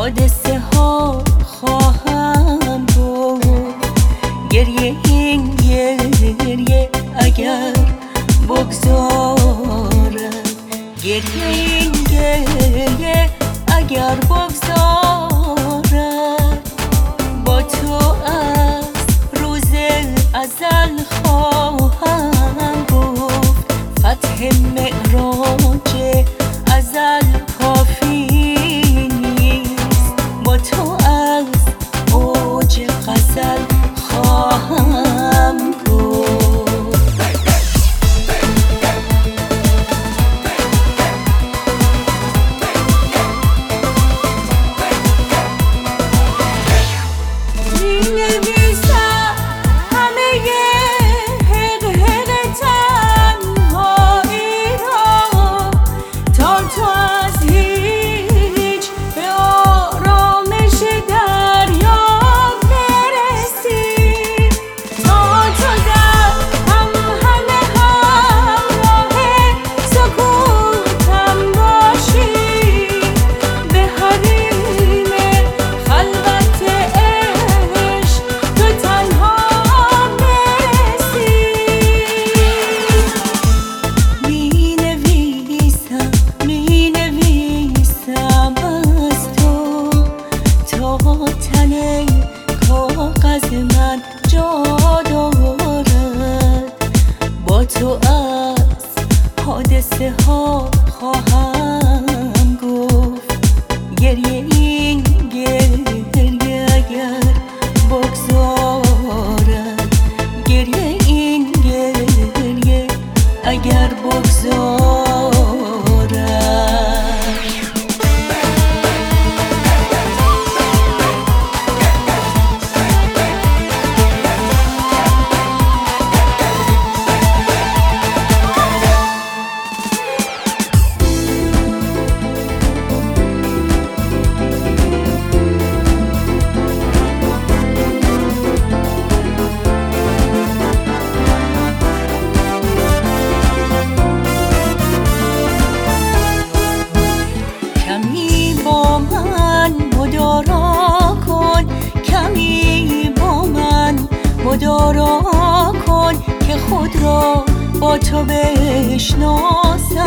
حادثه ها خواهم بود. گریه این گریه اگر بگذارم. گریه این گریه اگر بگذارم. با تو از روز ازل خواهم से हो خدا را کن که خود را با تو بشناسم.